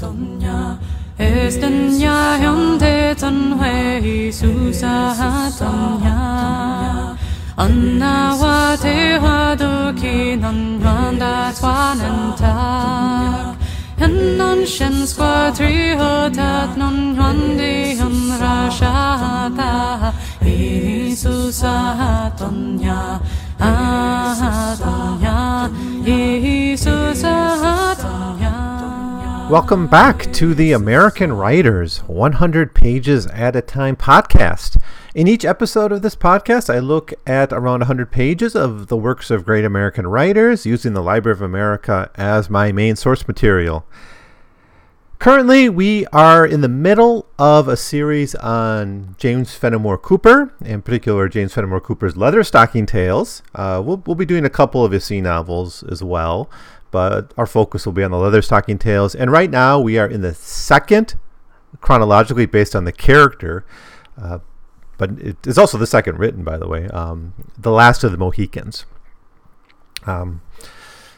tonya Estenya hyonde tanhui susa tonya Anna wa te wa do ki non randa swananta En non shen squa tri ho tat non hyonde hyun ra sha ta. Isusa tonya Ah tonya Isusa tonya Welcome back to the American Writers 100 Pages at a Time podcast. In each episode of this podcast, I look at around 100 pages of the works of great American writers using the Library of America as my main source material. Currently, we are in the middle of a series on James Fenimore Cooper, in particular, James Fenimore Cooper's Leatherstocking Tales. Uh, we'll, we'll be doing a couple of his sea novels as well but our focus will be on the Leatherstocking Tales. And right now, we are in the second, chronologically based on the character, uh, but it is also the second written, by the way, um, The Last of the Mohicans. Um,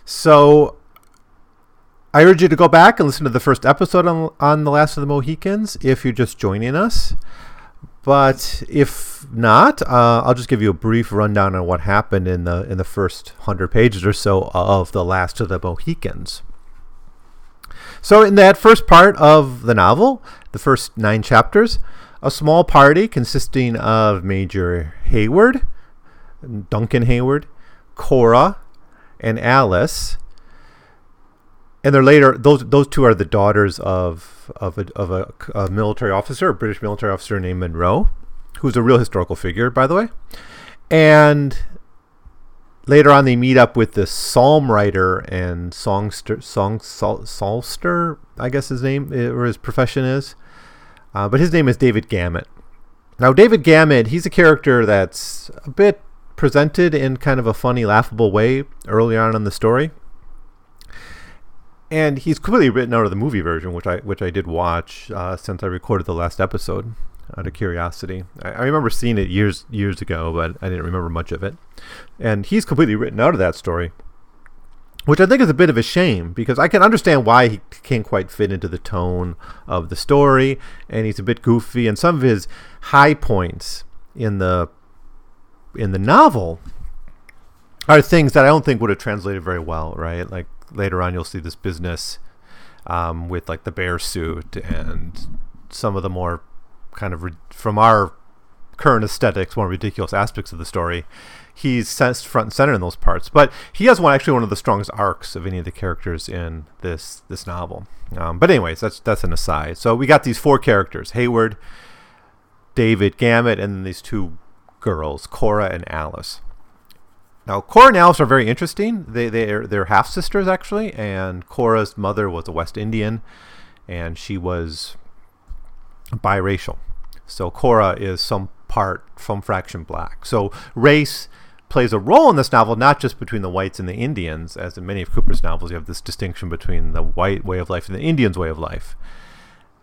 so I urge you to go back and listen to the first episode on, on The Last of the Mohicans if you're just joining us. But if not, uh, I'll just give you a brief rundown on what happened in the in the first hundred pages or so of the Last of the Mohicans. So, in that first part of the novel, the first nine chapters, a small party consisting of Major Heyward, Duncan Heyward, Cora, and Alice, and they're later those those two are the daughters of of a, of a, a, military officer, a British military officer named Munro, who's a real historical figure, by the way. And later on, they meet up with this psalm writer and songster, song psalmster, I guess his name eh, or his profession is, uh, but his name is David Gamut. Now, David Gamut, he's a character that's a bit presented in kind of a funny, laughable way early on in the story and he's completely written out of the movie version, which I which I did watch uh, since I recorded the last episode out of curiosity. I, I, remember seeing it years years ago, but I didn't remember much of it. And he's completely written out of that story, which I think is a bit of a shame because I can understand why he can't quite fit into the tone of the story, and he's a bit goofy, and some of his high points in the in the novel are things that I don't think would have translated very well, right? Like later on you'll see this business um, with like the bear suit and some of the more kind of re- from our current aesthetics, more ridiculous aspects of the story. He's sensed front and center in those parts, but he has one actually one of the strongest arcs of any of the characters in this this novel. Um, but anyways, that's that's an aside. So we got these four characters: Heyward, David, Gamut, and then these two girls, Cora and Alice. Now, Cora and Alice are very interesting. They they're they're half sisters actually, and Cora's mother was a West Indian, and she was biracial. So Cora is some part some fraction black. So race plays a role in this novel, not just between the whites and the Indians, as in many of Cooper's novels, you have this distinction between the white way of life and the Indian's way of life.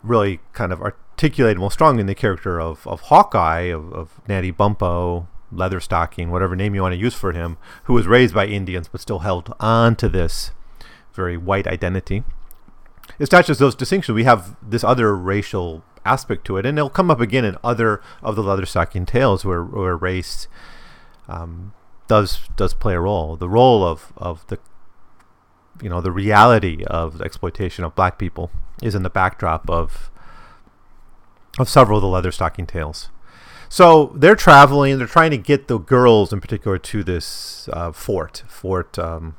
Really kind of articulated most strongly in the character of, of Hawkeye, of, of Natty Bumppo, Leatherstocking, whatever name you want to use for him, who was raised by Indians but still held on to this very white identity. It's not just those distinctions. We have this other racial aspect to it, and it'll come up again in other of the Leatherstocking tales where, where race um, does does play a role. The role of, of the you know the reality of the exploitation of black people is in the backdrop of of several of the Leatherstocking tales. So they're traveling. They're trying to get the girls, in particular, to this uh, fort. Fort um,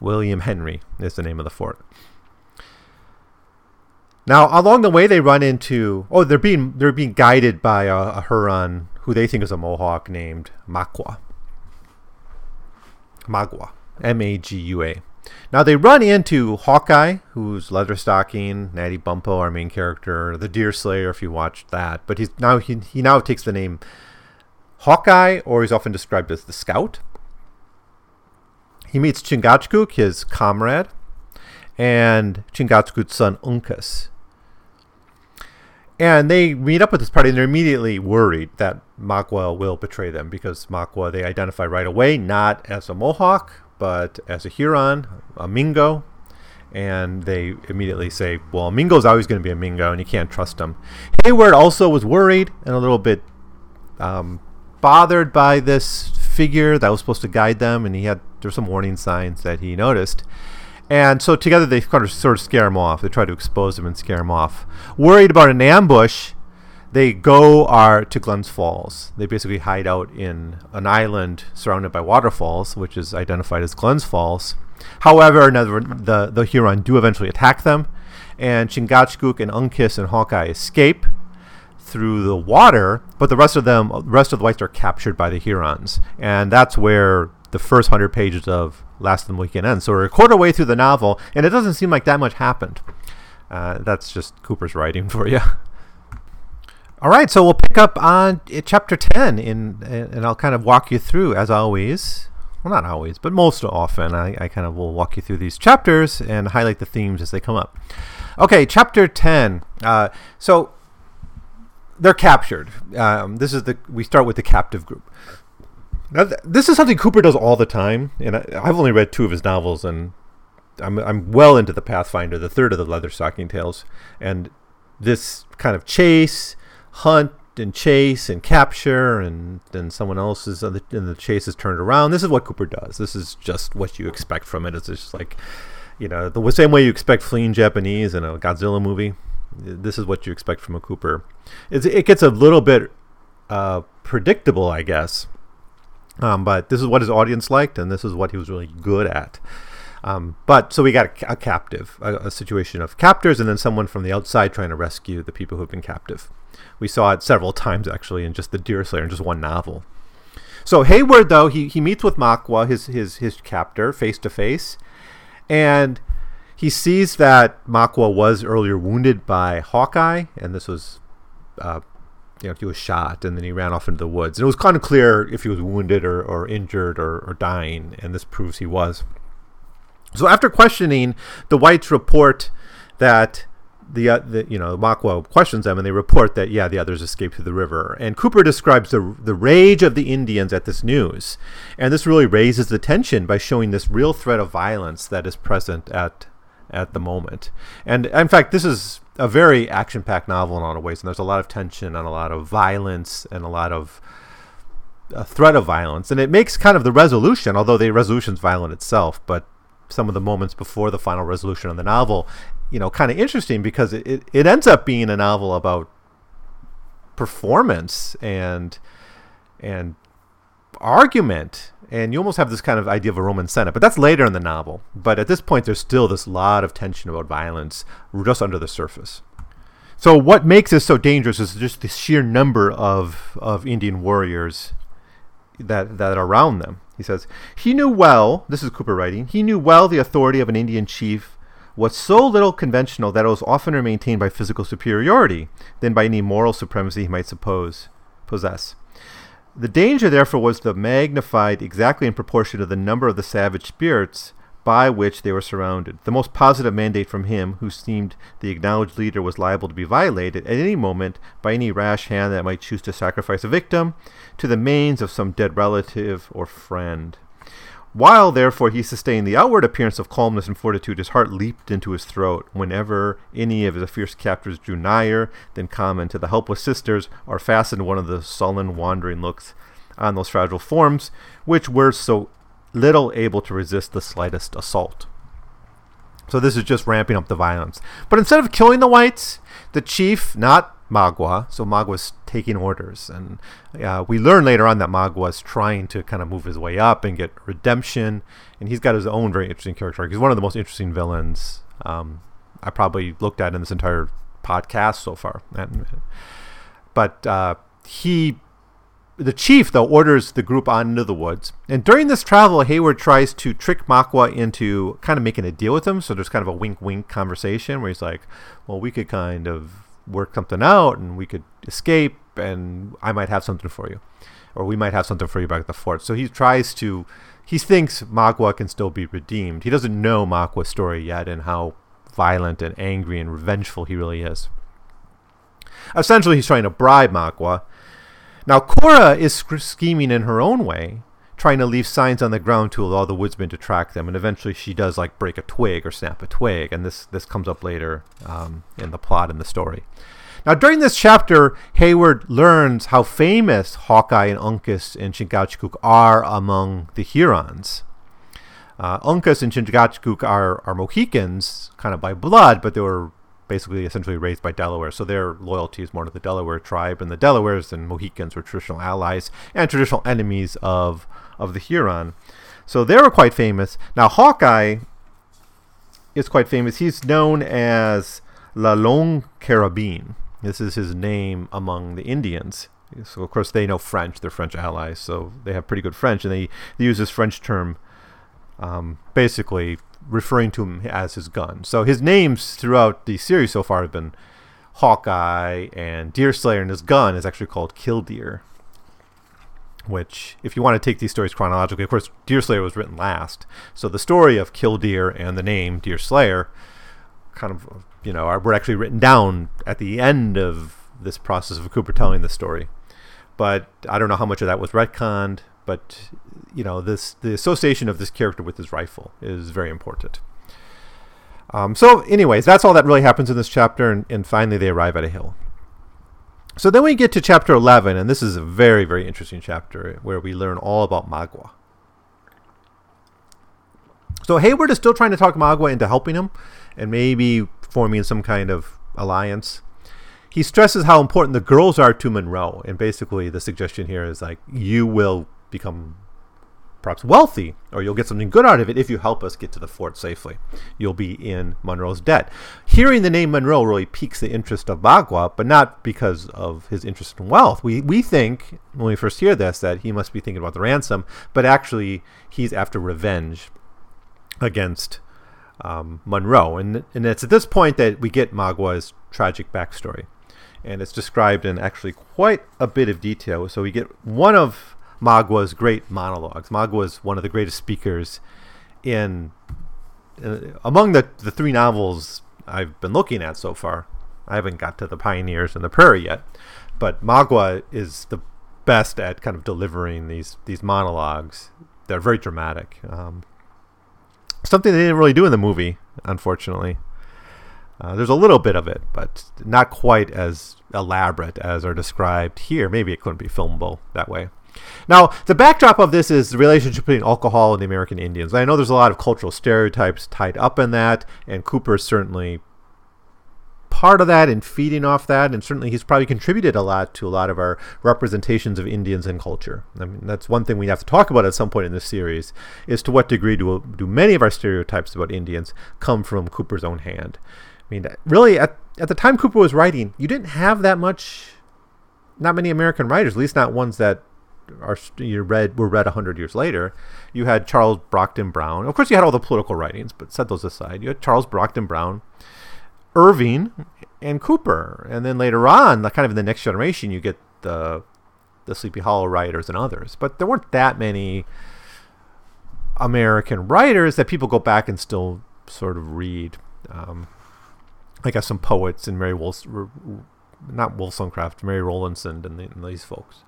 William Henry is the name of the fort. Now, along the way, they run into oh, they're being they're being guided by a, a Huron who they think is a Mohawk named Magua. Magua, M A G U A. Now they run into Hawkeye, who's Leatherstocking, Natty Bumppo, our main character, the Deer Slayer, if you watched that. But he's now he, he now takes the name Hawkeye, or he's often described as the Scout. He meets Chingachgook, his comrade, and Chingachgook's son Uncas. And they meet up with this party, and they're immediately worried that Magua will betray them because Magua they identify right away not as a Mohawk, but as a Huron, a Mingo, and they immediately say, "Well, a Mingo's always going to be a Mingo, and you can't trust him." Hayward also was worried and a little bit um, bothered by this figure that was supposed to guide them, and he had there's some warning signs that he noticed. And so together they kind of sort of scare him off. They try to expose him and scare him off. Worried about an ambush, they go are to Glens Falls. They basically hide out in an island surrounded by waterfalls, which is identified as Glens Falls. However, the the Huron do eventually attack them, and Chingachgook and Uncas and Hawkeye escape through the water, but the rest of them, the rest of the whites are captured by the Hurons, and that's where the first hundred pages of Last of the Mohican ends. So we're a quarter way through the novel, and it doesn't seem like that much happened. Uh, that's just Cooper's writing for you. All right, so we'll pick up on uh, chapter 10, in, and I'll kind of walk you through, as always. Well, not always, but most often, I, I kind of will walk you through these chapters and highlight the themes as they come up. Okay, chapter 10. Uh, so they're captured. Um, this is the we start with the captive group. Now, th- this is something Cooper does all the time, and I, have only read two of his novels, and I'm I'm well into the Pathfinder, the third of the Leather Stocking Tales, and this kind of chase, hunt, and chase and capture, and then someone else is and the, chase is turned around. This is what Cooper does. This is just what you expect from it. It's just like, you know, the same way you expect fleeing Japanese in a Godzilla movie this is what you expect from a Cooper. It's, it gets a little bit uh, predictable, I guess. Um, but this is what his audience liked, and this is what he was really good at. Um, but so we got a, a captive, a, a, situation of captors, and then someone from the outside trying to rescue the people who've been captive. We saw it several times actually in just the Deerslayer, in just one novel. So Heyward, though, he, he meets with Magua, his his his captor, face to face, and he sees that Magua was earlier wounded by Hawkeye, and this was, uh, you know, he was shot, and then he ran off into the woods. And it was kind of clear if he was wounded or, or injured or, or dying, and this proves he was. So after questioning, the whites report that the, uh, the, you know Magua questions them and they report that yeah the others escaped through the river and Cooper describes the the rage of the Indians at this news and this really raises the tension by showing this real threat of violence that is present at at the moment. And in fact, this is a very action packed novel in a lot of ways. And there's a lot of tension and a lot of violence and a lot of a threat of violence. And it makes kind of the resolution, although the resolution's violent itself, but some of the moments before the final resolution of the novel, you know, kind of interesting because it, it, it ends up being a novel about performance and and argument and you almost have this kind of idea of a Roman Senate, but that's later in the novel. But at this point, there's still this lot of tension about violence just under the surface. So what makes this so dangerous is just the sheer number of, of Indian warriors that, that are around them. He says, he knew well, this is Cooper writing, he knew well the authority of an Indian chief was so little conventional that it was oftener maintained by physical superiority than by any moral supremacy he might suppose possess. The danger, therefore, was the magnified exactly in proportion to the number of the savage spirits by which they were surrounded. The most positive mandate from him, who seemed the acknowledged leader, was liable to be violated at any moment by any rash hand that might choose to sacrifice a victim to the manes of some dead relative or friend. While, therefore, he sustained the outward appearance of calmness and fortitude, his heart leaped into his throat whenever any of his fierce captors drew nigher than common to the helpless sisters, or fastened one of the sullen, wandering looks on those fragile forms, which were so little able to resist the slightest assault. So this is just ramping up the violence. But instead of killing the whites, the chief, not Magua. So Magua's taking orders, and uh, we learn later on that Magua's trying to kind of move his way up and get redemption. And he's got his own very interesting character. He's one of the most interesting villains um, I probably looked at in this entire podcast so far. But uh, he, the chief though, orders the group on into the woods. And during this travel, Heyward tries to trick Magua into kind of making a deal with him. So there's kind of a wink-wink conversation where he's like, "Well, we could kind of." Work something out and we could escape and I might have something for you. Or we might have something for you back at the fort. So he tries to he thinks Magua can still be redeemed. He doesn't know Magua's story yet and how violent and angry and revengeful he really is. Essentially, he's trying to bribe Magua. Now, Cora is scheming in her own way trying to leave signs on the ground to allow the woodsman to track them, and eventually she does like break a twig or snap a twig, and this this comes up later um, in the plot in the story. Now, during this chapter, Heyward learns how famous Hawkeye and Uncas and Chingachgook are among the Hurons. Uh, Uncas and Chingachgook are, are Mohicans, kind of by blood, but they were basically essentially raised by Delaware, so their loyalty is more to the Delaware tribe, and the Delawares and Mohicans were traditional allies and traditional enemies of of the Huron. So they were quite famous. Now Hawkeye is quite famous. He's known as La Longue Carabine. This is his name among the Indians. So of course they know French; they're French allies, so they have pretty good French, and they, they use this French term um, basically referring to him as his gun. So his names throughout the series so far have been Hawkeye and Deerslayer, and his gun is actually called Killdeer. Which, if you want to take these stories chronologically, of course, Deerslayer was written last. So the story of Killdeer and the name Deerslayer kind of, you know, are, were actually written down at the end of this process of Cooper telling the story. But I don't know how much of that was retconned but you know this the association of this character with his rifle is very important. Um, so, anyways, that's all that really happens in this chapter, and, and finally they arrive at a hill. So then we get to chapter 11, and this is a very, very interesting chapter where we learn all about Magua. So Heyward is still trying to talk Magua into helping him and maybe forming some kind of alliance. He stresses how important the girls are to Munro, and basically the suggestion here is like, you will become perhaps wealthy, or you'll get something good out of it if you help us get to the fort safely. You'll be in Munro's debt. Hearing the name Munro really piques the interest of Magua, but not because of his interest in wealth. We, we think, when we first hear this, that he must be thinking about the ransom, but actually he's after revenge against um, Munro. And, and it's at this point that we get Magua's tragic backstory. And it's described in actually quite a bit of detail. So we get one of Magua's great monologues. Magua is one of the greatest speakers in uh, among the the three novels I've been looking at so far. I haven't got to the Pioneers and the Prairie yet, but Magua is the best at kind of delivering these these monologues. They're very dramatic. Um, something they didn't really do in the movie, unfortunately. Uh, there's a little bit of it, but not quite as elaborate as are described here. Maybe it couldn't be filmable that way. Now, the backdrop of this is the relationship between alcohol and the American Indians. I know there's a lot of cultural stereotypes tied up in that, and Cooper is certainly part of that and feeding off that, and certainly he's probably contributed a lot to a lot of our representations of Indians and culture. I mean, that's one thing we have to talk about at some point in this series, is to what degree do, do many of our stereotypes about Indians come from Cooper's own hand. I mean, really, at, at the time Cooper was writing, you didn't have that much, not many American writers, at least not ones that are you read were read hundred years later. You had Charles Brockden Brown. Of course, you had all the political writings, but set those aside. You had Charles Brockden Brown, Irving, and Cooper, and then later on, kind of in the next generation, you get the the Sleepy Hollow writers and others. But there weren't that many American writers that people go back and still sort of read. Um, I guess some poets and Mary Wollst, not Wollstonecraft, Mary Rowlandson, and, the, and these folks.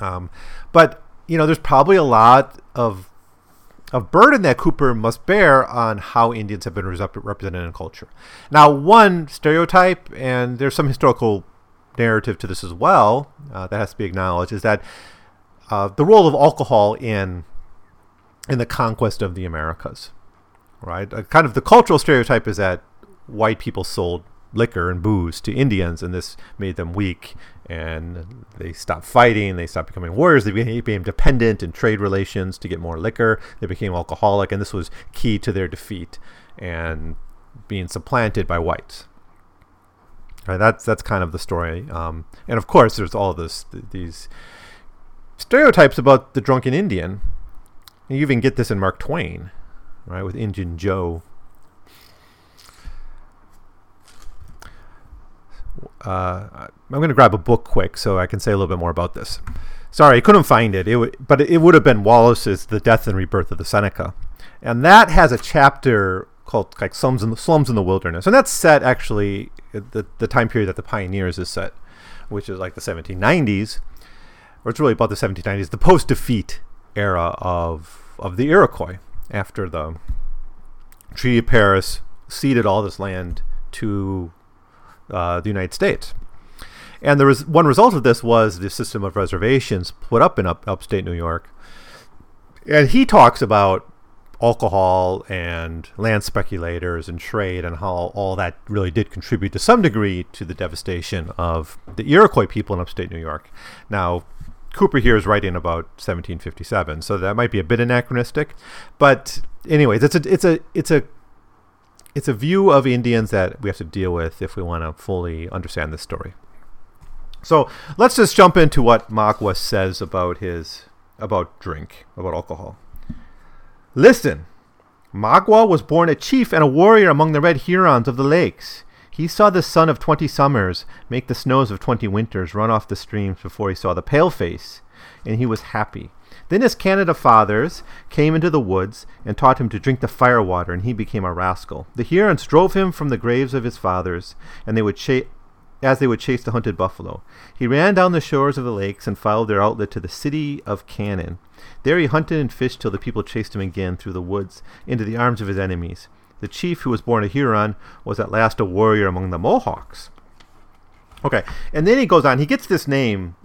Um, but you know, there's probably a lot of of burden that Cooper must bear on how Indians have been represented in culture. Now, one stereotype, and there's some historical narrative to this as well uh, that has to be acknowledged, is that uh, the role of alcohol in in the conquest of the Americas. Right, uh, kind of the cultural stereotype is that white people sold liquor and booze to Indians, and this made them weak. And they stopped fighting. They stopped becoming warriors. They became dependent in trade relations to get more liquor. They became alcoholic, and this was key to their defeat and being supplanted by whites. Right, that's that's kind of the story. Um, and of course, there's all this th- these stereotypes about the drunken Indian. You even get this in Mark Twain, right, with Indian Joe uh, I'm going to grab a book quick so I can say a little bit more about this. Sorry, I couldn't find it, it w- but it would have been Wallace's The Death and Rebirth of the Seneca. And that has a chapter called like Slums in the, Slums in the Wilderness. And that's set actually the, the time period that the Pioneers is set, which is like the 1790s. or it's really about the 1790s, the post-defeat era of of the Iroquois after the Treaty of Paris ceded all this land to uh, the United States. And there was one result of this was the system of reservations put up in up, upstate New York. And he talks about alcohol and land speculators and trade and how all that really did contribute to some degree to the devastation of the Iroquois people in upstate New York. Now, Cooper here is writing about 1757, so that might be a bit anachronistic, but anyways, it's a it's a it's a it's a view of Indians that we have to deal with if we want to fully understand this story. So let's just jump into what Magua says about his about drink, about alcohol. Listen, Magua was born a chief and a warrior among the red Hurons of the lakes. He saw the sun of twenty summers make the snows of twenty winters run off the streams before he saw the pale face, and he was happy. Then his Canada fathers came into the woods and taught him to drink the fire water, and he became a rascal. The Hurons drove him from the graves of his fathers, and they would chase as they would chase the hunted buffalo. He ran down the shores of the lakes and followed their outlet to the city of Canaan. There he hunted and fished till the people chased him again through the woods into the arms of his enemies. The chief, who was born a Huron, was at last a warrior among the Mohawks. Okay, and then he goes on. He gets this name,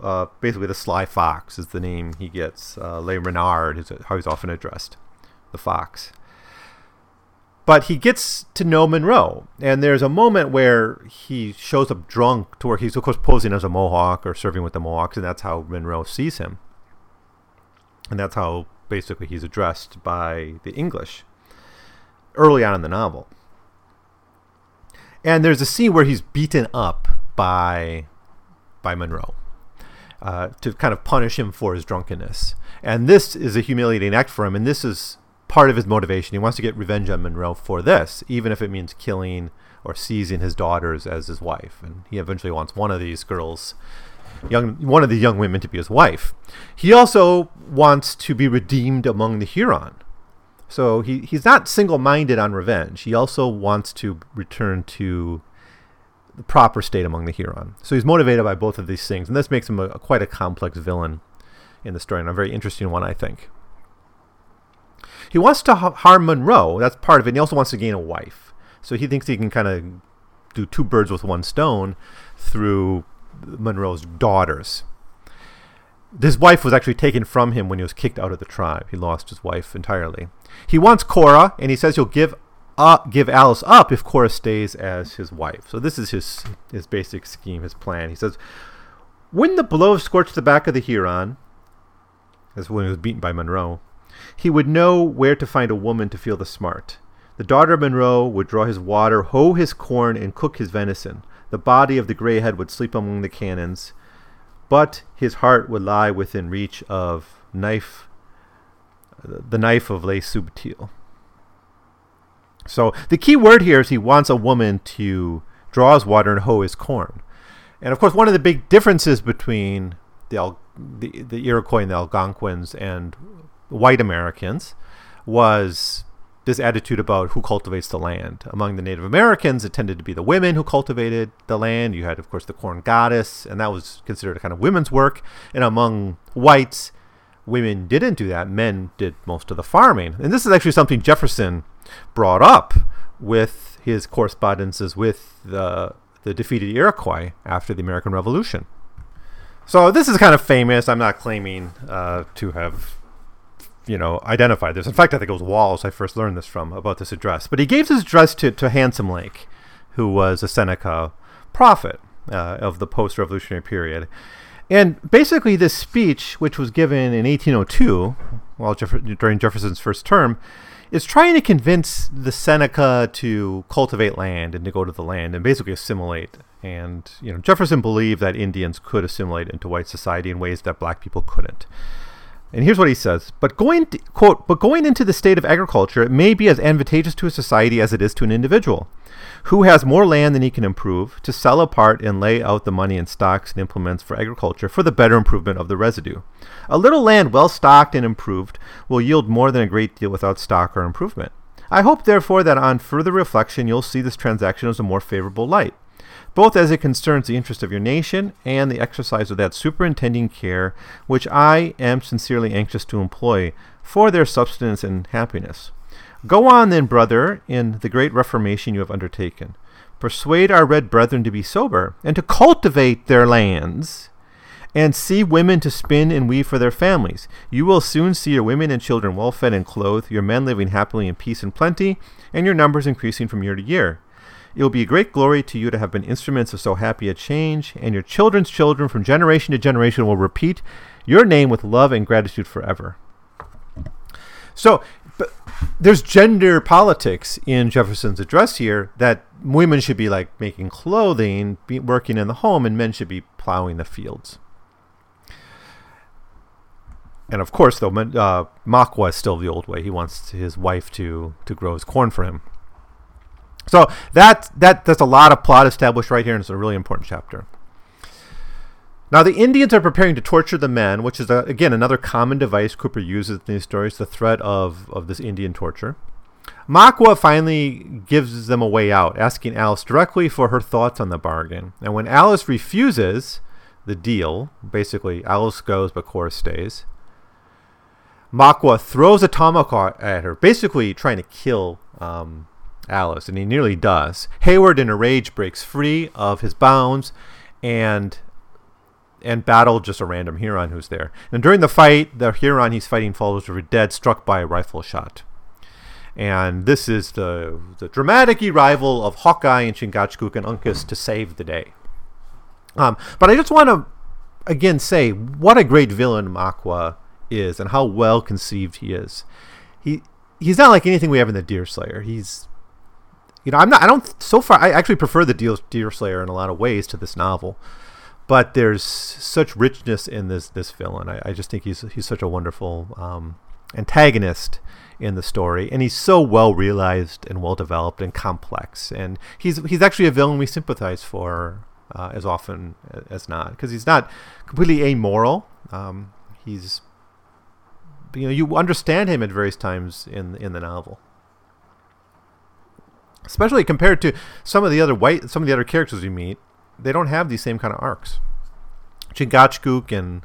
uh, basically the Sly Fox is the name he gets. Uh, Le Renard is how he's often addressed, the fox. But he gets to know Munro, and there's a moment where he shows up drunk to where he's, of course, posing as a Mohawk or serving with the Mohawks, and that's how Munro sees him. And that's how basically he's addressed by the English early on in the novel. And there's a scene where he's beaten up by by Munro uh, to kind of punish him for his drunkenness. And this is a humiliating act for him, and this is part of his motivation. He wants to get revenge on Munro for this, even if it means killing or seizing his daughters as his wife. And he eventually wants one of these girls, young one of the young women, to be his wife. He also wants to be redeemed among the Huron. So he, he's not single minded on revenge. He also wants to return to the proper state among the Huron. So he's motivated by both of these things, and this makes him a, a quite a complex villain in the story, and a very interesting one, I think. He wants to ha- harm Munro. That's part of it. And he also wants to gain a wife. So he thinks he can kind of do two birds with one stone through Munro's daughters. His wife was actually taken from him when he was kicked out of the tribe. He lost his wife entirely. He wants Cora, and he says he'll give up, give Alice up if Cora stays as his wife. So this is his his basic scheme, his plan. He says, when the blow scorched the back of the Huron, as when he was beaten by Munro, he would know where to find a woman to feel the smart. The daughter of Munro would draw his water, hoe his corn, and cook his venison. The body of the grayhead would sleep among the cannons, but his heart would lie within reach of knife, the knife of Le Subtil. So the key word here is he wants a woman to draw his water and hoe his corn. And of course, one of the big differences between the, Al- the, the Iroquois and the Algonquins and white Americans was this attitude about who cultivates the land. Among the Native Americans, it tended to be the women who cultivated the land. You had, of course, the corn goddess, and that was considered a kind of women's work. And among whites, women didn't do that. Men did most of the farming. And this is actually something Jefferson brought up with his correspondences with the, the defeated Iroquois after the American Revolution. So this is kind of famous. I'm not claiming uh, to have you know, identified this. In fact, I think it was Wallace I first learned this from about this address. But he gave this address to, to Handsome Lake, who was a Seneca prophet uh, of the post revolutionary period. And basically, this speech, which was given in 1802, while Jeff- during Jefferson's first term, is trying to convince the Seneca to cultivate land and to go to the land and basically assimilate. And you know, Jefferson believed that Indians could assimilate into white society in ways that black people couldn't. And here's what he says: "But going to, quote, but going into the state of agriculture, it may be as advantageous to a society as it is to an individual, who has more land than he can improve, to sell apart and lay out the money in stocks and implements for agriculture for the better improvement of the residue. A little land well stocked and improved will yield more than a great deal without stock or improvement. I hope, therefore, that on further reflection you'll see this transaction as a more favorable light." Both as it concerns the interest of your nation and the exercise of that superintending care which I am sincerely anxious to employ for their subsistence and happiness. Go on then, brother, in the great reformation you have undertaken. Persuade our red brethren to be sober, and to cultivate their lands, and see women to spin and weave for their families. You will soon see your women and children well fed and clothed, your men living happily in peace and plenty, and your numbers increasing from year to year. It will be a great glory to you to have been instruments of so happy a change, and your children's children from generation to generation will repeat your name with love and gratitude forever. So, but there's gender politics in Jefferson's address here that women should be like making clothing, working in the home, and men should be plowing the fields. And of course, though, uh, Magua is still the old way. He wants his wife to to grow his corn for him. So that that that's a lot of plot established right here, and it's a really important chapter. Now the Indians are preparing to torture the men, which is a, again another common device Cooper uses in these stories, the threat of of this Indian torture. Magua finally gives them a way out, asking Alice directly for her thoughts on the bargain. And when Alice refuses the deal, basically Alice goes but Cora stays. Magua throws a tomahawk at her, basically trying to kill um, Alice, and he nearly does. Heyward, in a rage, breaks free of his bounds and and battle just a random Huron who's there. And during the fight, the Huron he's fighting falls over dead, struck by a rifle shot. And this is the, the dramatic arrival of Hawkeye and Chingachgook and Uncas to save the day. Um, but I just want to again say what a great villain Magua is and how well conceived he is. He he's not like anything we have in the Deerslayer. He's you know, I'm not I don't so far I actually prefer the Deerslayer in a lot of ways to this novel. But there's such richness in this this villain. I, I just think he's he's such a wonderful um, antagonist in the story, and he's so well realized and well developed and complex. And he's he's actually a villain we sympathize for uh, as often as not because he's not completely amoral. Um, he's you know you understand him at various times in in the novel especially compared to some of the other white some of the other characters we meet they don't have these same kind of arcs chingachgook and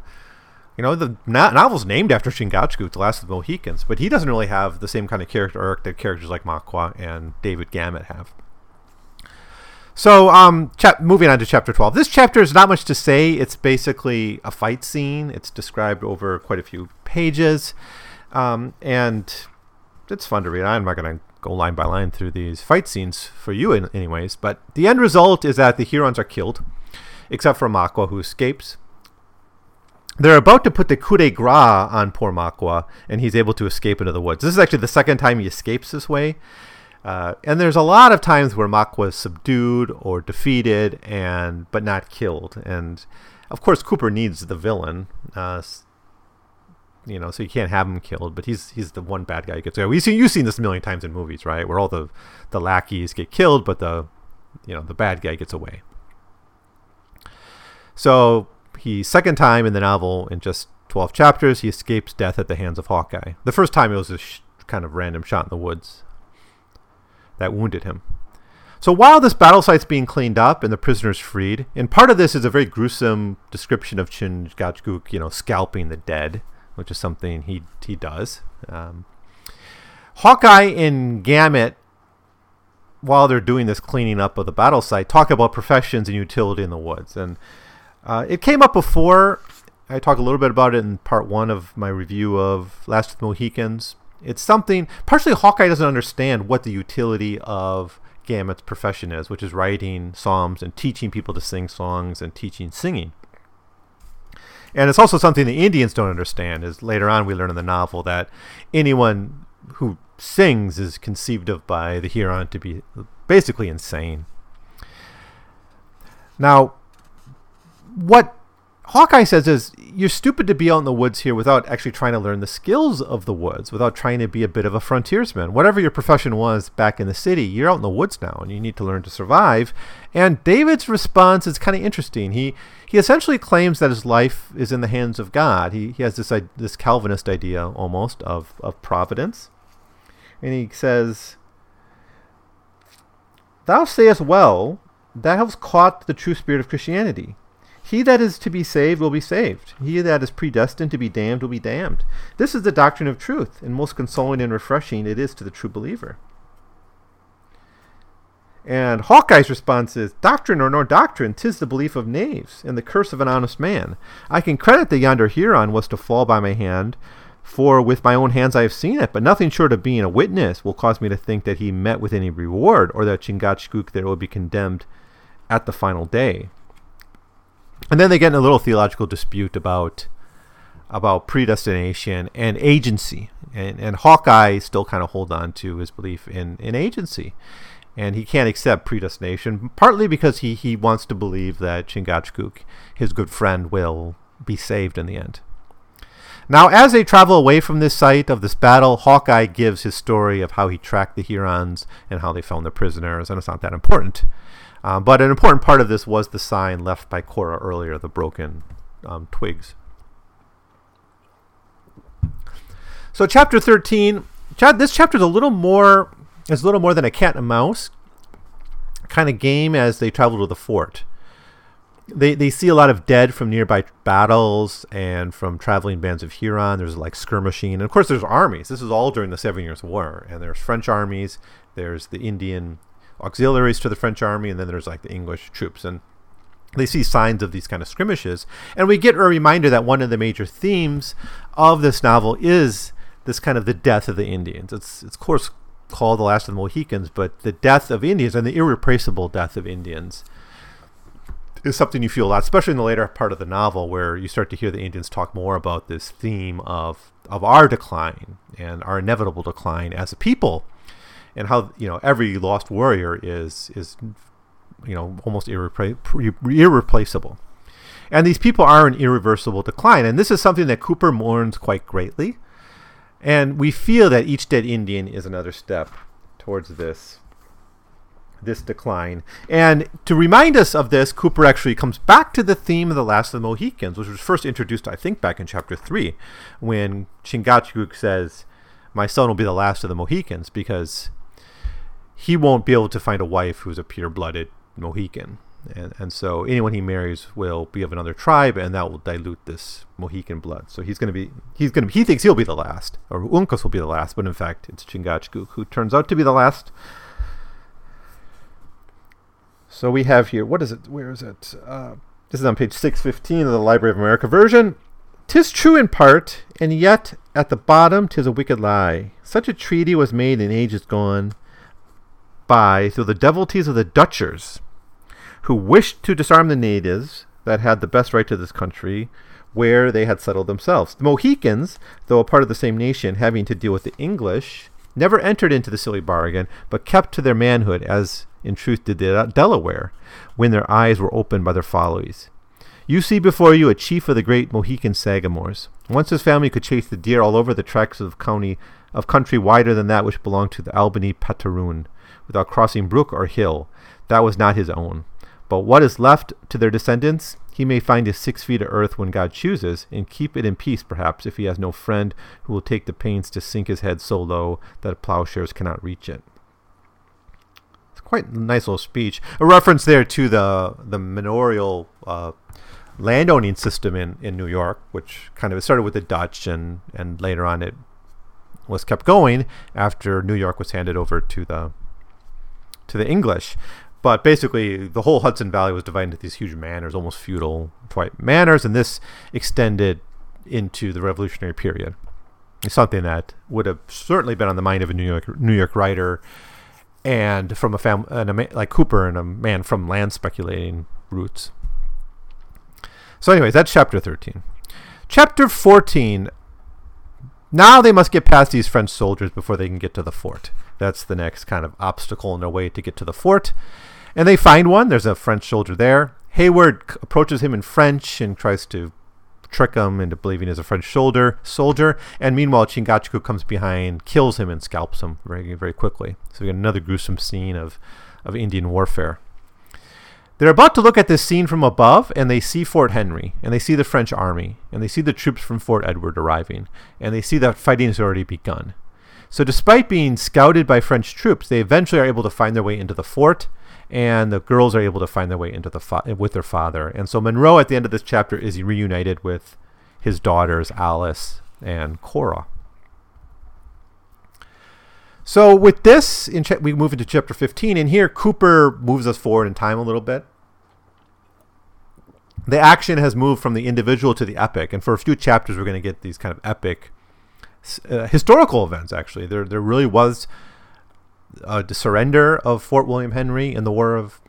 you know the novel's named after chingachgook the last of the mohicans but he doesn't really have the same kind of character arc that characters like Magua and david Gamut have so, um, chap- moving on to chapter 12. This chapter is not much to say. It's basically a fight scene. It's described over quite a few pages. Um, and it's fun to read. I'm not going to go line by line through these fight scenes for you, in, anyways. But the end result is that the Hurons are killed, except for Magua, who escapes. They're about to put the coup de grace on poor Magua, and he's able to escape into the woods. This is actually the second time he escapes this way. Uh, and there's a lot of times where Magua was subdued or defeated, and but not killed. And of course, Cooper needs the villain, uh, you know, so you can't have him killed. But he's he's the one bad guy who gets away. We've seen you've seen this a million times in movies, right? Where all the the lackeys get killed, but the you know the bad guy gets away. So he second time in the novel in just 12 chapters he escapes death at the hands of Hawkeye. The first time it was a sh- kind of random shot in the woods that wounded him. So while this battle site's being cleaned up and the prisoners freed, and part of this is a very gruesome description of Chingachgook, you know, scalping the dead, which is something he he does. Um, Hawkeye and Gamut, while they're doing this cleaning up of the battle site, talk about professions and utility in the woods, and uh, it came up before. I talked a little bit about it in part one of my review of Last of the Mohicans, it's something, partially, Hawkeye doesn't understand what the utility of Gamut's profession is, which is writing psalms and teaching people to sing songs and teaching singing. And it's also something the Indians don't understand. Is later on we learn in the novel that anyone who sings is conceived of by the Huron to be basically insane. Now, what Hawkeye says is you're stupid to be out in the woods here without actually trying to learn the skills of the woods, without trying to be a bit of a frontiersman. Whatever your profession was back in the city, you're out in the woods now and you need to learn to survive. And David's response is kind of interesting. He he essentially claims that his life is in the hands of God. He, he has this this Calvinist idea almost of, of providence. And he says, Thou sayest well, that has caught the true spirit of Christianity. He that is to be saved will be saved. He that is predestined to be damned will be damned. This is the doctrine of truth, and most consoling and refreshing it is to the true believer. And Hawkeye's response is Doctrine or no doctrine, tis the belief of knaves, and the curse of an honest man. I can credit that yonder Huron was to fall by my hand, for with my own hands I have seen it, but nothing short of being a witness will cause me to think that he met with any reward, or that Chingachgook there will be condemned at the final day. And then they get in a little theological dispute about about predestination and agency. And, and Hawkeye still kind of hold on to his belief in, in agency. And he can't accept predestination, partly because he, he wants to believe that Chingachgook, his good friend, will be saved in the end. Now, as they travel away from this site of this battle, Hawkeye gives his story of how he tracked the Hurons and how they found the prisoners, and it's not that important. Um, but an important part of this was the sign left by Cora earlier, the broken um, twigs. So, chapter 13, this chapter is a little more, is a little more than a cat and mouse kind of game as they travel to the fort. They, they see a lot of dead from nearby battles and from traveling bands of Huron. There's like skirmishing. And of course, there's armies. This is all during the Seven Years' War. And there's French armies, there's the Indian auxiliaries to the French army, and then there's like the English troops. And they see signs of these kind of skirmishes. And we get a reminder that one of the major themes of this novel is this kind of the death of the Indians. It's, it's of course called The Last of the Mohicans, but the death of Indians and the irreplaceable death of Indians is something you feel a lot, especially in the later part of the novel, where you start to hear the Indians talk more about this theme of of our decline and our inevitable decline as a people and how you know every lost warrior is is you know almost irrepla- irreplaceable. And these people are in irreversible decline and this is something that cooper mourns quite greatly. And we feel that each dead indian is another step towards this this decline. And to remind us of this cooper actually comes back to the theme of the last of the mohicans which was first introduced i think back in chapter 3 when chingachgook says my son will be the last of the mohicans because he won't be able to find a wife who's a pure blooded Mohican. And, and so anyone he marries will be of another tribe, and that will dilute this Mohican blood. So he's going to be, he's going to, he thinks he'll be the last, or Uncas will be the last, but in fact it's Chingachgook who turns out to be the last. So we have here, what is it? Where is it? Uh, this is on page 615 of the Library of America version. Tis true in part, and yet at the bottom tis a wicked lie. Such a treaty was made in ages gone by through the devilties of the Dutchers, who wished to disarm the natives that had the best right to this country, where they had settled themselves. The Mohicans, though a part of the same nation, having to deal with the English, never entered into the silly bargain, but kept to their manhood, as in truth did the Delaware, when their eyes were opened by their follies. You see before you a chief of the great Mohican Sagamores. Once his family could chase the deer all over the tracts of county of country wider than that which belonged to the Albany Pataroon without crossing brook or hill. That was not his own. But what is left to their descendants, he may find his six feet of earth when God chooses, and keep it in peace, perhaps, if he has no friend who will take the pains to sink his head so low that plowshares cannot reach it. It's quite a nice little speech. A reference there to the the manorial uh, landowning system in, in New York, which kind of started with the Dutch, and, and later on it was kept going after New York was handed over to the to the English. But basically, the whole Hudson Valley was divided into these huge manors, almost feudal type manors, and this extended into the Revolutionary period. It's something that would have certainly been on the mind of a New York New York writer, and from a family like Cooper and a man from land speculating roots. So, anyways, that's chapter thirteen. Chapter fourteen. Now they must get past these French soldiers before they can get to the fort. That's the next kind of obstacle in their way to get to the fort. And they find one. There's a French soldier there. Heyward approaches him in French and tries to trick him into believing he's a French soldier. Soldier, and meanwhile, Chingachgook comes behind, kills him, and scalps him very, very quickly. So we get another gruesome scene of, of Indian warfare. They're about to look at this scene from above, and they see Fort Henry, and they see the French army, and they see the troops from Fort Edward arriving, and they see that fighting has already begun. So, despite being scouted by French troops, they eventually are able to find their way into the fort, and the girls are able to find their way into the fa- with their father. And so, Munro at the end of this chapter is reunited with his daughters Alice and Cora. So, with this, cha- we move into chapter 15, and here Cooper moves us forward in time a little bit the action has moved from the individual to the epic, and for a few chapters, we're going to get these kind of epic uh, historical events. Actually, there there really was the surrender of Fort William Henry in the War of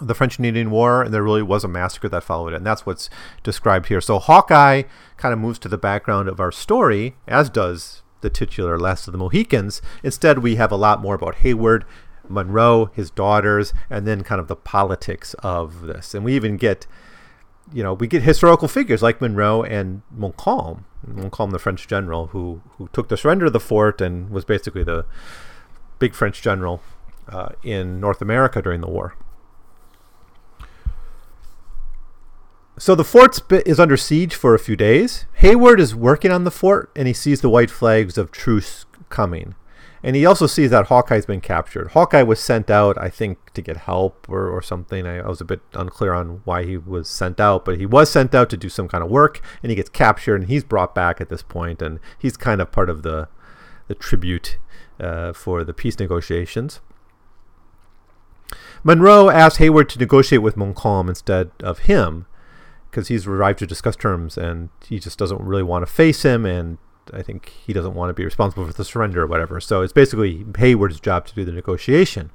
the French and Indian War, and there really was a massacre that followed it, and that's what's described here. So Hawkeye kind of moves to the background of our story, as does the titular Last of the Mohicans. Instead, we have a lot more about Heyward, Munro, his daughters, and then kind of the politics of this, and we even get you know, we get historical figures like Munro and Montcalm, Montcalm, the French general who who took the surrender of the fort and was basically the big French general uh, in North America during the war. So the fort is under siege for a few days. Heyward is working on the fort, and he sees the white flags of truce coming. And he also sees that Hawkeye's been captured. Hawkeye was sent out, I think, to get help or, or something. I, I, was a bit unclear on why he was sent out, but he was sent out to do some kind of work, and he gets captured, and he's brought back at this point, and he's kind of part of the the tribute uh, for the peace negotiations. Munro asks Heyward to negotiate with Montcalm instead of him, because he's arrived to discuss terms, and he just doesn't really want to face him, and I think he doesn't want to be responsible for the surrender or whatever. So it's basically Heyward's job to do the negotiation.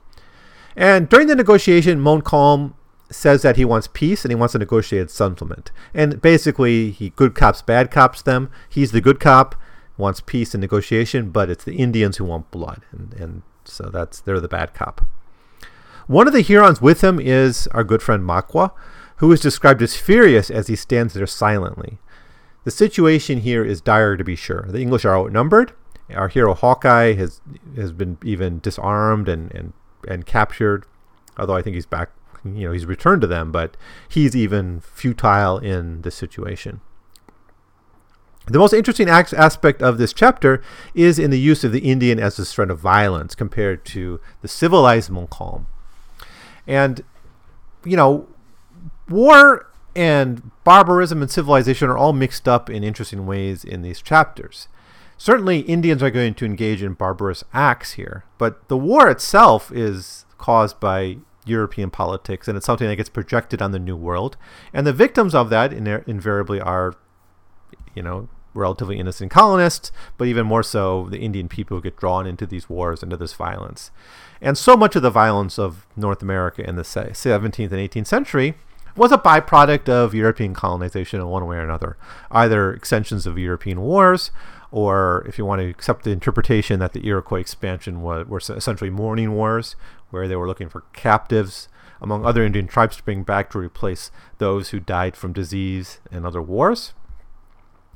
And during the negotiation, Montcalm says that he wants peace and he wants a negotiated settlement. And basically, he good cops, bad cops them. He's the good cop, wants peace and negotiation, but it's the Indians who want blood, and, and so that's they're the bad cop. One of the Hurons with him is our good friend Magua, who is described as furious as he stands there silently. The situation here is dire to be sure. The English are outnumbered. Our hero Hawkeye has has been even disarmed and, and, and captured, although I think he's back, you know, he's returned to them, but he's even futile in this situation. The most interesting aspect of this chapter is in the use of the Indian as a threat of violence compared to the civilized Montcalm. And, you know, war and barbarism and civilization are all mixed up in interesting ways in these chapters. Certainly, Indians are going to engage in barbarous acts here, but the war itself is caused by European politics, and it's something that gets projected on the New World. And the victims of that invariably are, you know, relatively innocent colonists, but even more so, the Indian people who get drawn into these wars, into this violence. And so much of the violence of North America in the 17th and 18th century was a byproduct of European colonization in one way or another, either extensions of European wars, or if you want to accept the interpretation that the Iroquois expansion was, were essentially mourning wars, where they were looking for captives among other Indian tribes to bring back to replace those who died from disease and other wars.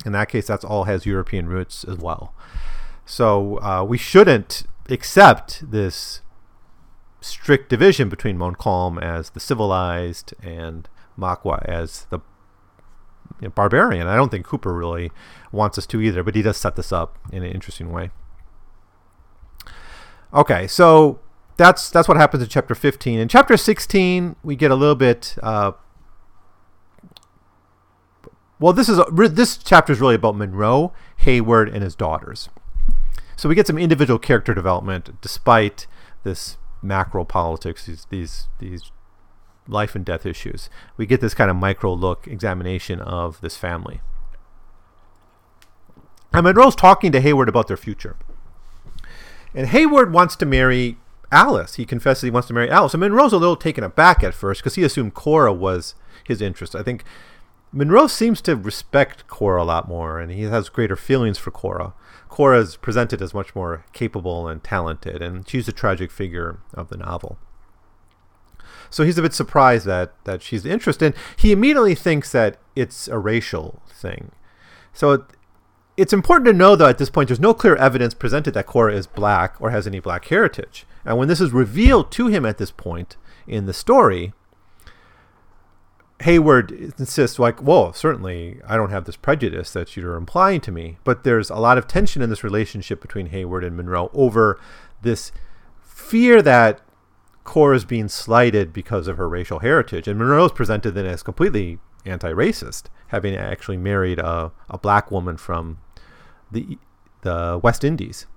In that case, that's all has European roots as well. So uh, we shouldn't accept this strict division between Montcalm as the civilized and Magua as the you know, barbarian. I don't think Cooper really wants us to either, but he does set this up in an interesting way. Okay, so that's that's what happens in chapter 15. In chapter 16, we get a little bit. Uh, well, this is a, this chapter is really about Munro, Heyward, and his daughters. So we get some individual character development despite this macro politics, these these these life and death issues. We get this kind of micro look examination of this family. And Munro's talking to Heyward about their future. And Heyward wants to marry Alice. He confesses he wants to marry Alice. And Munro's a little taken aback at first because he assumed Cora was his interest. I think Munro seems to respect Cora a lot more and he has greater feelings for Cora. Cora is presented as much more capable and talented, and she's the tragic figure of the novel. So he's a bit surprised that that she's interested. He immediately thinks that it's a racial thing. So it, it's important to know, though, at this point, there's no clear evidence presented that Cora is black or has any black heritage. And when this is revealed to him at this point in the story, Heyward insists, like, well, certainly I don't have this prejudice that you're implying to me, but there's a lot of tension in this relationship between Heyward and Munro over this fear that Cora is being slighted because of her racial heritage. And Munro is presented then as completely anti racist, having actually married a, a black woman from the, the West Indies.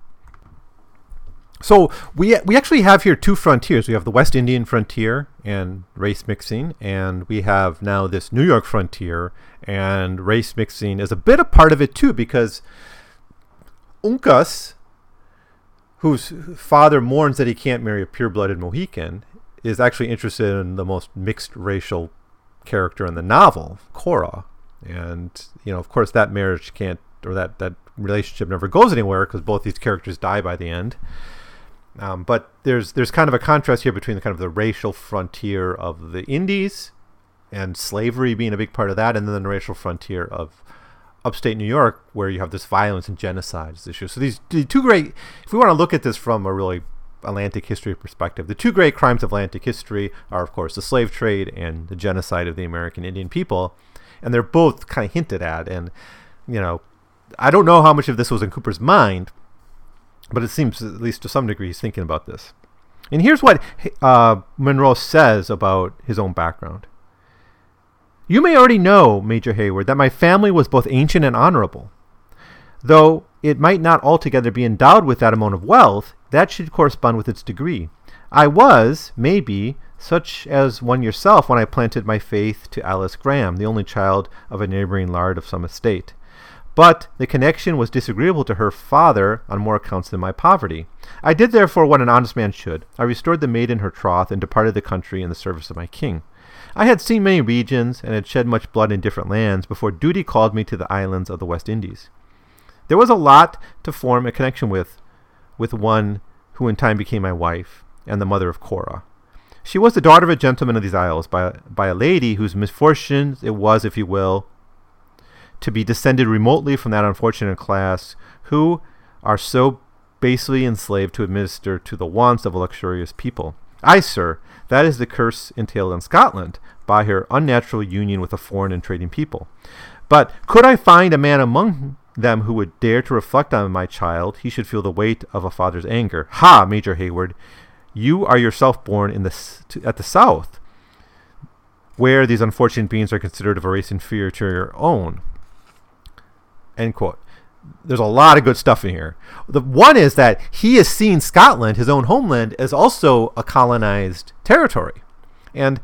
So we we actually have here two frontiers. We have the West Indian frontier and race mixing, and we have now this New York frontier and race mixing is a bit a part of it too because Uncas, whose father mourns that he can't marry a pure-blooded Mohican, is actually interested in the most mixed racial character in the novel, Cora, and you know, of course, that marriage can't or that that relationship never goes anywhere because both these characters die by the end. Um, but there's there's kind of a contrast here between the kind of the racial frontier of the Indies and slavery being a big part of that, and then the racial frontier of upstate New York, where you have this violence and genocide issue. So these the two great, if we want to look at this from a really Atlantic history perspective, the two great crimes of Atlantic history are, of course, the slave trade and the genocide of the American Indian people, and they're both kind of hinted at. And you know, I don't know how much of this was in Cooper's mind, but it seems, at least to some degree, he's thinking about this. And here's what uh, Munro says about his own background. You may already know, Major Heyward, that my family was both ancient and honorable. Though it might not altogether be endowed with that amount of wealth, that should correspond with its degree. I was, maybe, such as one yourself when I planted my faith to Alice Graham, the only child of a neighboring laird of some estate. But the connection was disagreeable to her father on more accounts than my poverty. I did therefore what an honest man should. I restored the maiden her troth, and departed the country in the service of my king. I had seen many regions, and had shed much blood in different lands, before duty called me to the islands of the West Indies. There was a lot to form a connection with, with one who in time became my wife, and the mother of Cora. She was the daughter of a gentleman of these isles, by, by a lady whose misfortune it was, if you will, to be descended remotely from that unfortunate class who are so basely enslaved to administer to the wants of a luxurious people. Ay, sir, that is the curse entailed on Scotland by her unnatural union with a foreign and trading people. But could I find a man among them who would dare to reflect on my child, he should feel the weight of a father's anger. Ha, Major Heyward, you are yourself born in the, at the South, where these unfortunate beings are considered of a race inferior to your own. End quote. There's a lot of good stuff in here. The one is that he has seen Scotland, his own homeland, as also a colonized territory. And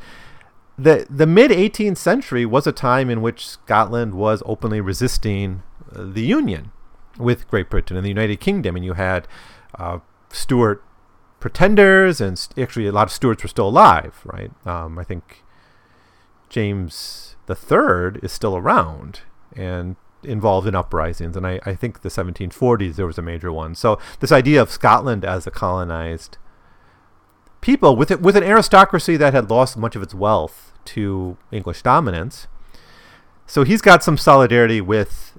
the the mid 18th century was a time in which Scotland was openly resisting uh, the Union with Great Britain and the United Kingdom, and you had uh, Stuart pretenders, and actually a lot of Stuarts were still alive, right? Um, I think James the Third is still around, and involved in uprisings, and I, I think the 1740s there was a major one. So this idea of Scotland as a colonized people with it, with an aristocracy that had lost much of its wealth to English dominance. So he's got some solidarity with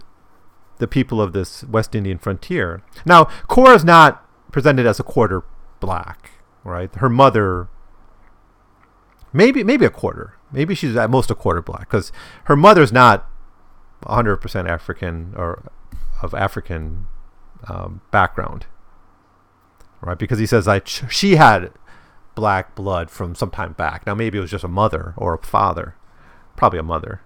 the people of this West Indian frontier. Now, Cora is not presented as a quarter black, right? Her mother, maybe maybe a quarter, maybe she's at most a quarter black, because her mother's not 100% African or of African um, background, right? Because he says like she had black blood from some time back. Now maybe it was just a mother or a father, probably a mother,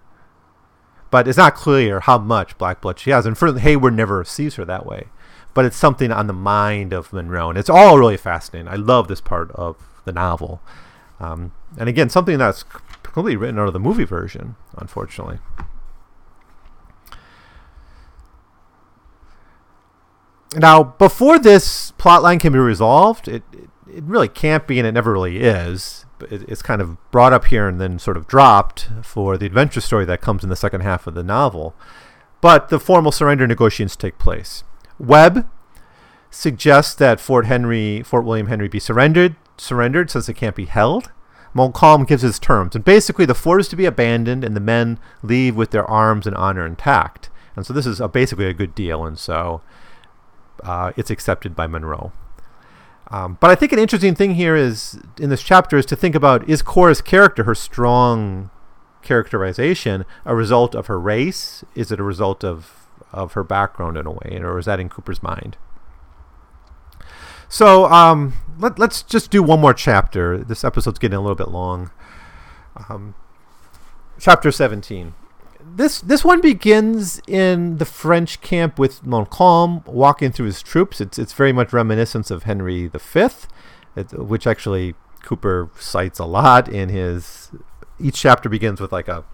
but it's not clear how much black blood she has. And for Heyward never sees her that way, but it's something on the mind of Munro, and it's all really fascinating. I love this part of the novel, um, and again, something that's completely written out of the movie version, unfortunately. Now, before this plotline can be resolved, it, it, it really can't be, and it never really is. It, it's kind of brought up here and then sort of dropped for the adventure story that comes in the second half of the novel. But the formal surrender negotiations take place. Webb suggests that Fort Henry, Fort William Henry, be surrendered. Surrendered since it can't be held. Montcalm gives his terms, and basically the fort is to be abandoned, and the men leave with their arms and honor intact. And so this is a, basically a good deal, and so uh, it's accepted by Munro. Um, but I think an interesting thing here is in this chapter is to think about is Cora's character, her strong characterization a result of her race? Is it a result of of her background in a way, or is that in Cooper's mind? So um, let, let's just do one more chapter. This episode's getting a little bit long. Um, chapter 17. This this one begins in the French camp with Montcalm walking through his troops. It's it's very much reminiscent of Henry V, which actually Cooper cites a lot in his. Each chapter begins with like a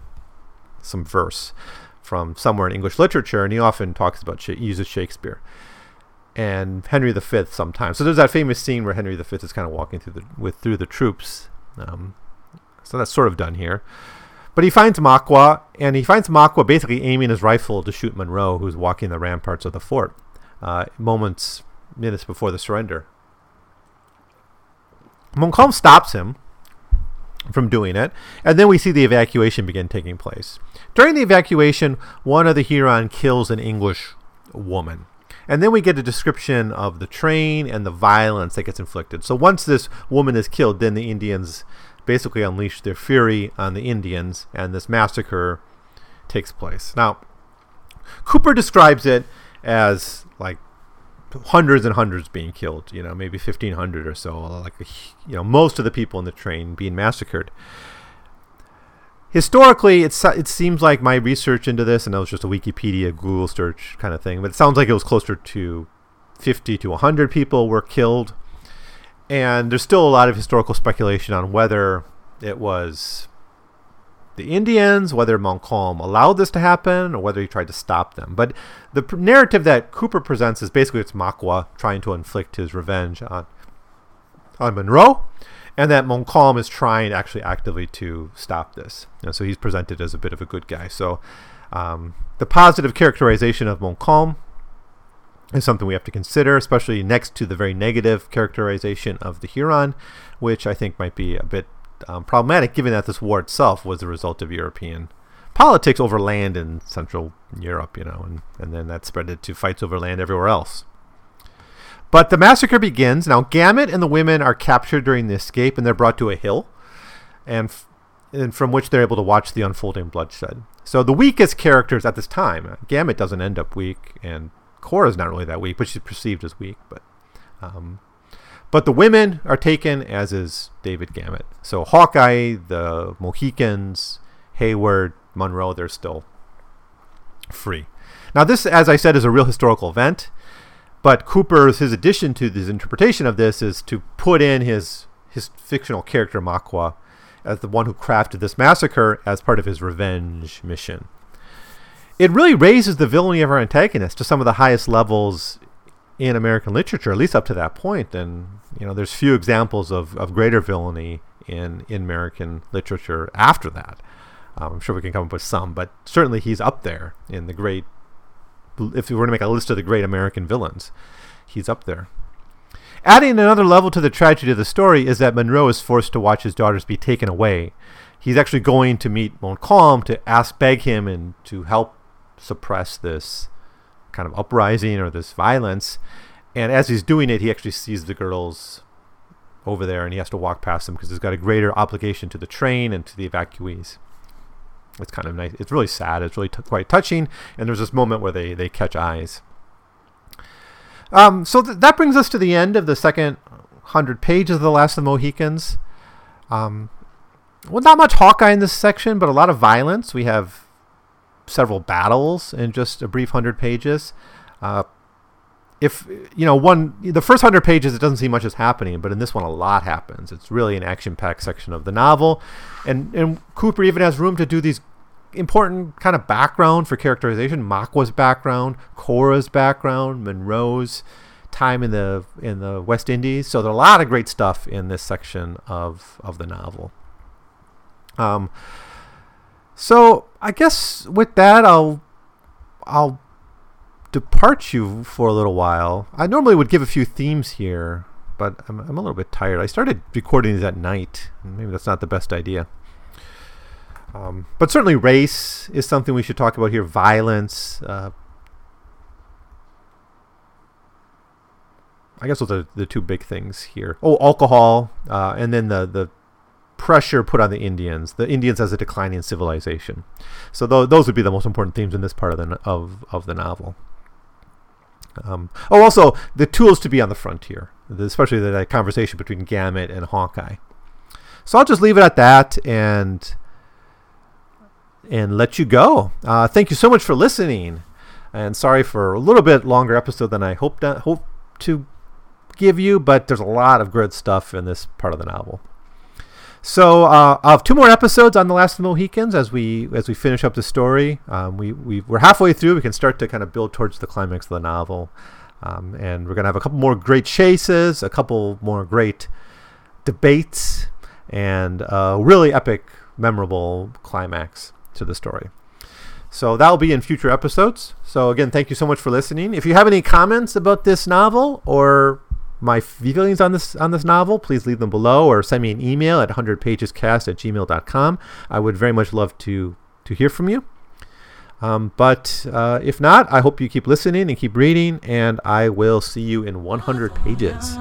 some verse from somewhere in English literature, and he often talks about uses Shakespeare and Henry V sometimes. So there's that famous scene where Henry V is kind of walking through the with through the troops. Um, so that's sort of done here. But he finds Magua, and he finds Magua basically aiming his rifle to shoot Munro, who's walking the ramparts of the fort, uh, moments, minutes before the surrender. Montcalm stops him from doing it, and then we see the evacuation begin taking place. During the evacuation, one of the Huron kills an English woman. And then we get a description of the train and the violence that gets inflicted. So once this woman is killed, then the Indians basically unleash their fury on the Indians, and this massacre takes place. Now, Cooper describes it as like hundreds and hundreds being killed, you know, maybe 1,500 or so, like, you know, most of the people in the train being massacred historically, it's, it seems like my research into this, and it was just a Wikipedia, Google search kind of thing, but it sounds like it was closer to 50 to 100 people were killed. And there's still a lot of historical speculation on whether it was the Indians, whether Montcalm allowed this to happen, or whether he tried to stop them. But the pr- narrative that Cooper presents is basically it's Magua trying to inflict his revenge on on Munro and that Montcalm is trying actually actively to stop this. And so he's presented as a bit of a good guy. So um, the positive characterization of Montcalm is something we have to consider, especially next to the very negative characterization of the Huron, which I think might be a bit um, problematic given that this war itself was the result of European politics over land in Central Europe, you know, and, and then that spread to fights over land everywhere else. But the massacre begins. Now, Gamut and the women are captured during the escape, and they're brought to a hill, and, f- and from which they're able to watch the unfolding bloodshed. So the weakest characters at this time, uh, Gamut doesn't end up weak, and Cora's not really that weak, but she's perceived as weak. But, um, but the women are taken, as is David Gamut. So Hawkeye, the Mohicans, Heyward, Munro, they're still free. Now, this, as I said, is a real historical event. But Cooper's his addition to his interpretation of this is to put in his his fictional character Magua as the one who crafted this massacre as part of his revenge mission. It really raises the villainy of our antagonist to some of the highest levels in American literature, at least up to that point. And you know, there's few examples of, of greater villainy in, in American literature after that. Um, I'm sure we can come up with some, but certainly he's up there in the great if we were to make a list of the great American villains, he's up there. Adding another level to the tragedy of the story is that Munro is forced to watch his daughters be taken away. He's actually going to meet Montcalm to ask, beg him, and to help suppress this kind of uprising or this violence. And as he's doing it, he actually sees the girls over there and he has to walk past them because he's got a greater obligation to the train and to the evacuees it's kind of nice. It's really sad. It's really t- quite touching. And there's this moment where they, they catch eyes. Um, so th- that brings us to the end of the second hundred pages of The Last of the Mohicans. Um, well, not much Hawkeye in this section, but a lot of violence. We have several battles in just a brief hundred pages. Uh, if you know one, the first hundred pages, it doesn't seem much is happening, but in this one, a lot happens. It's really an action-packed section of the novel, and and Cooper even has room to do these important kind of background for characterization. Magua's background, Cora's background, Munro's time in the in the West Indies. So there's a lot of great stuff in this section of of the novel. Um. So I guess with that, I'll I'll depart you for a little while. I normally would give a few themes here, but I'm, I'm a little bit tired. I started recording these at night. Maybe that's not the best idea. Um, but certainly, race is something we should talk about here. Violence. Uh, I guess those are the two big things here. Oh, alcohol, uh, and then the the pressure put on the Indians, the Indians as a declining civilization. So th- those would be the most important themes in this part of the of of the novel. Um, oh, also the tools to be on the frontier, especially the, the conversation between Gamut and Hawkeye. So I'll just leave it at that and and let you go. Uh, thank you so much for listening, and sorry for a little bit longer episode than I hoped to, hope to give you, but there's a lot of good stuff in this part of the novel. So uh, I'll have two more episodes on the Last of the Mohicans as we as we finish up the story. Um, we we we're halfway through. We can start to kind of build towards the climax of the novel, um, and we're gonna have a couple more great chases, a couple more great debates, and a really epic, memorable climax to the story. So that'll be in future episodes. So again, thank you so much for listening. If you have any comments about this novel or my feelings on this on this novel, please leave them below or send me an email at 100pagescast at gmail.com. I would very much love to to hear from you. Um, but uh, if not, I hope you keep listening and keep reading, and I will see you in 100 pages.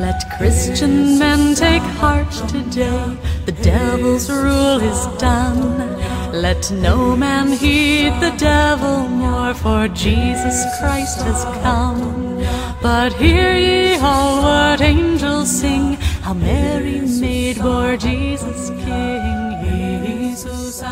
Let Christian men take heart today. The devil's rule is done. Let no man heed the devil more, for Jesus Christ has come. But hear ye all what angels sing, how Mary made bore Jesus King. Jesus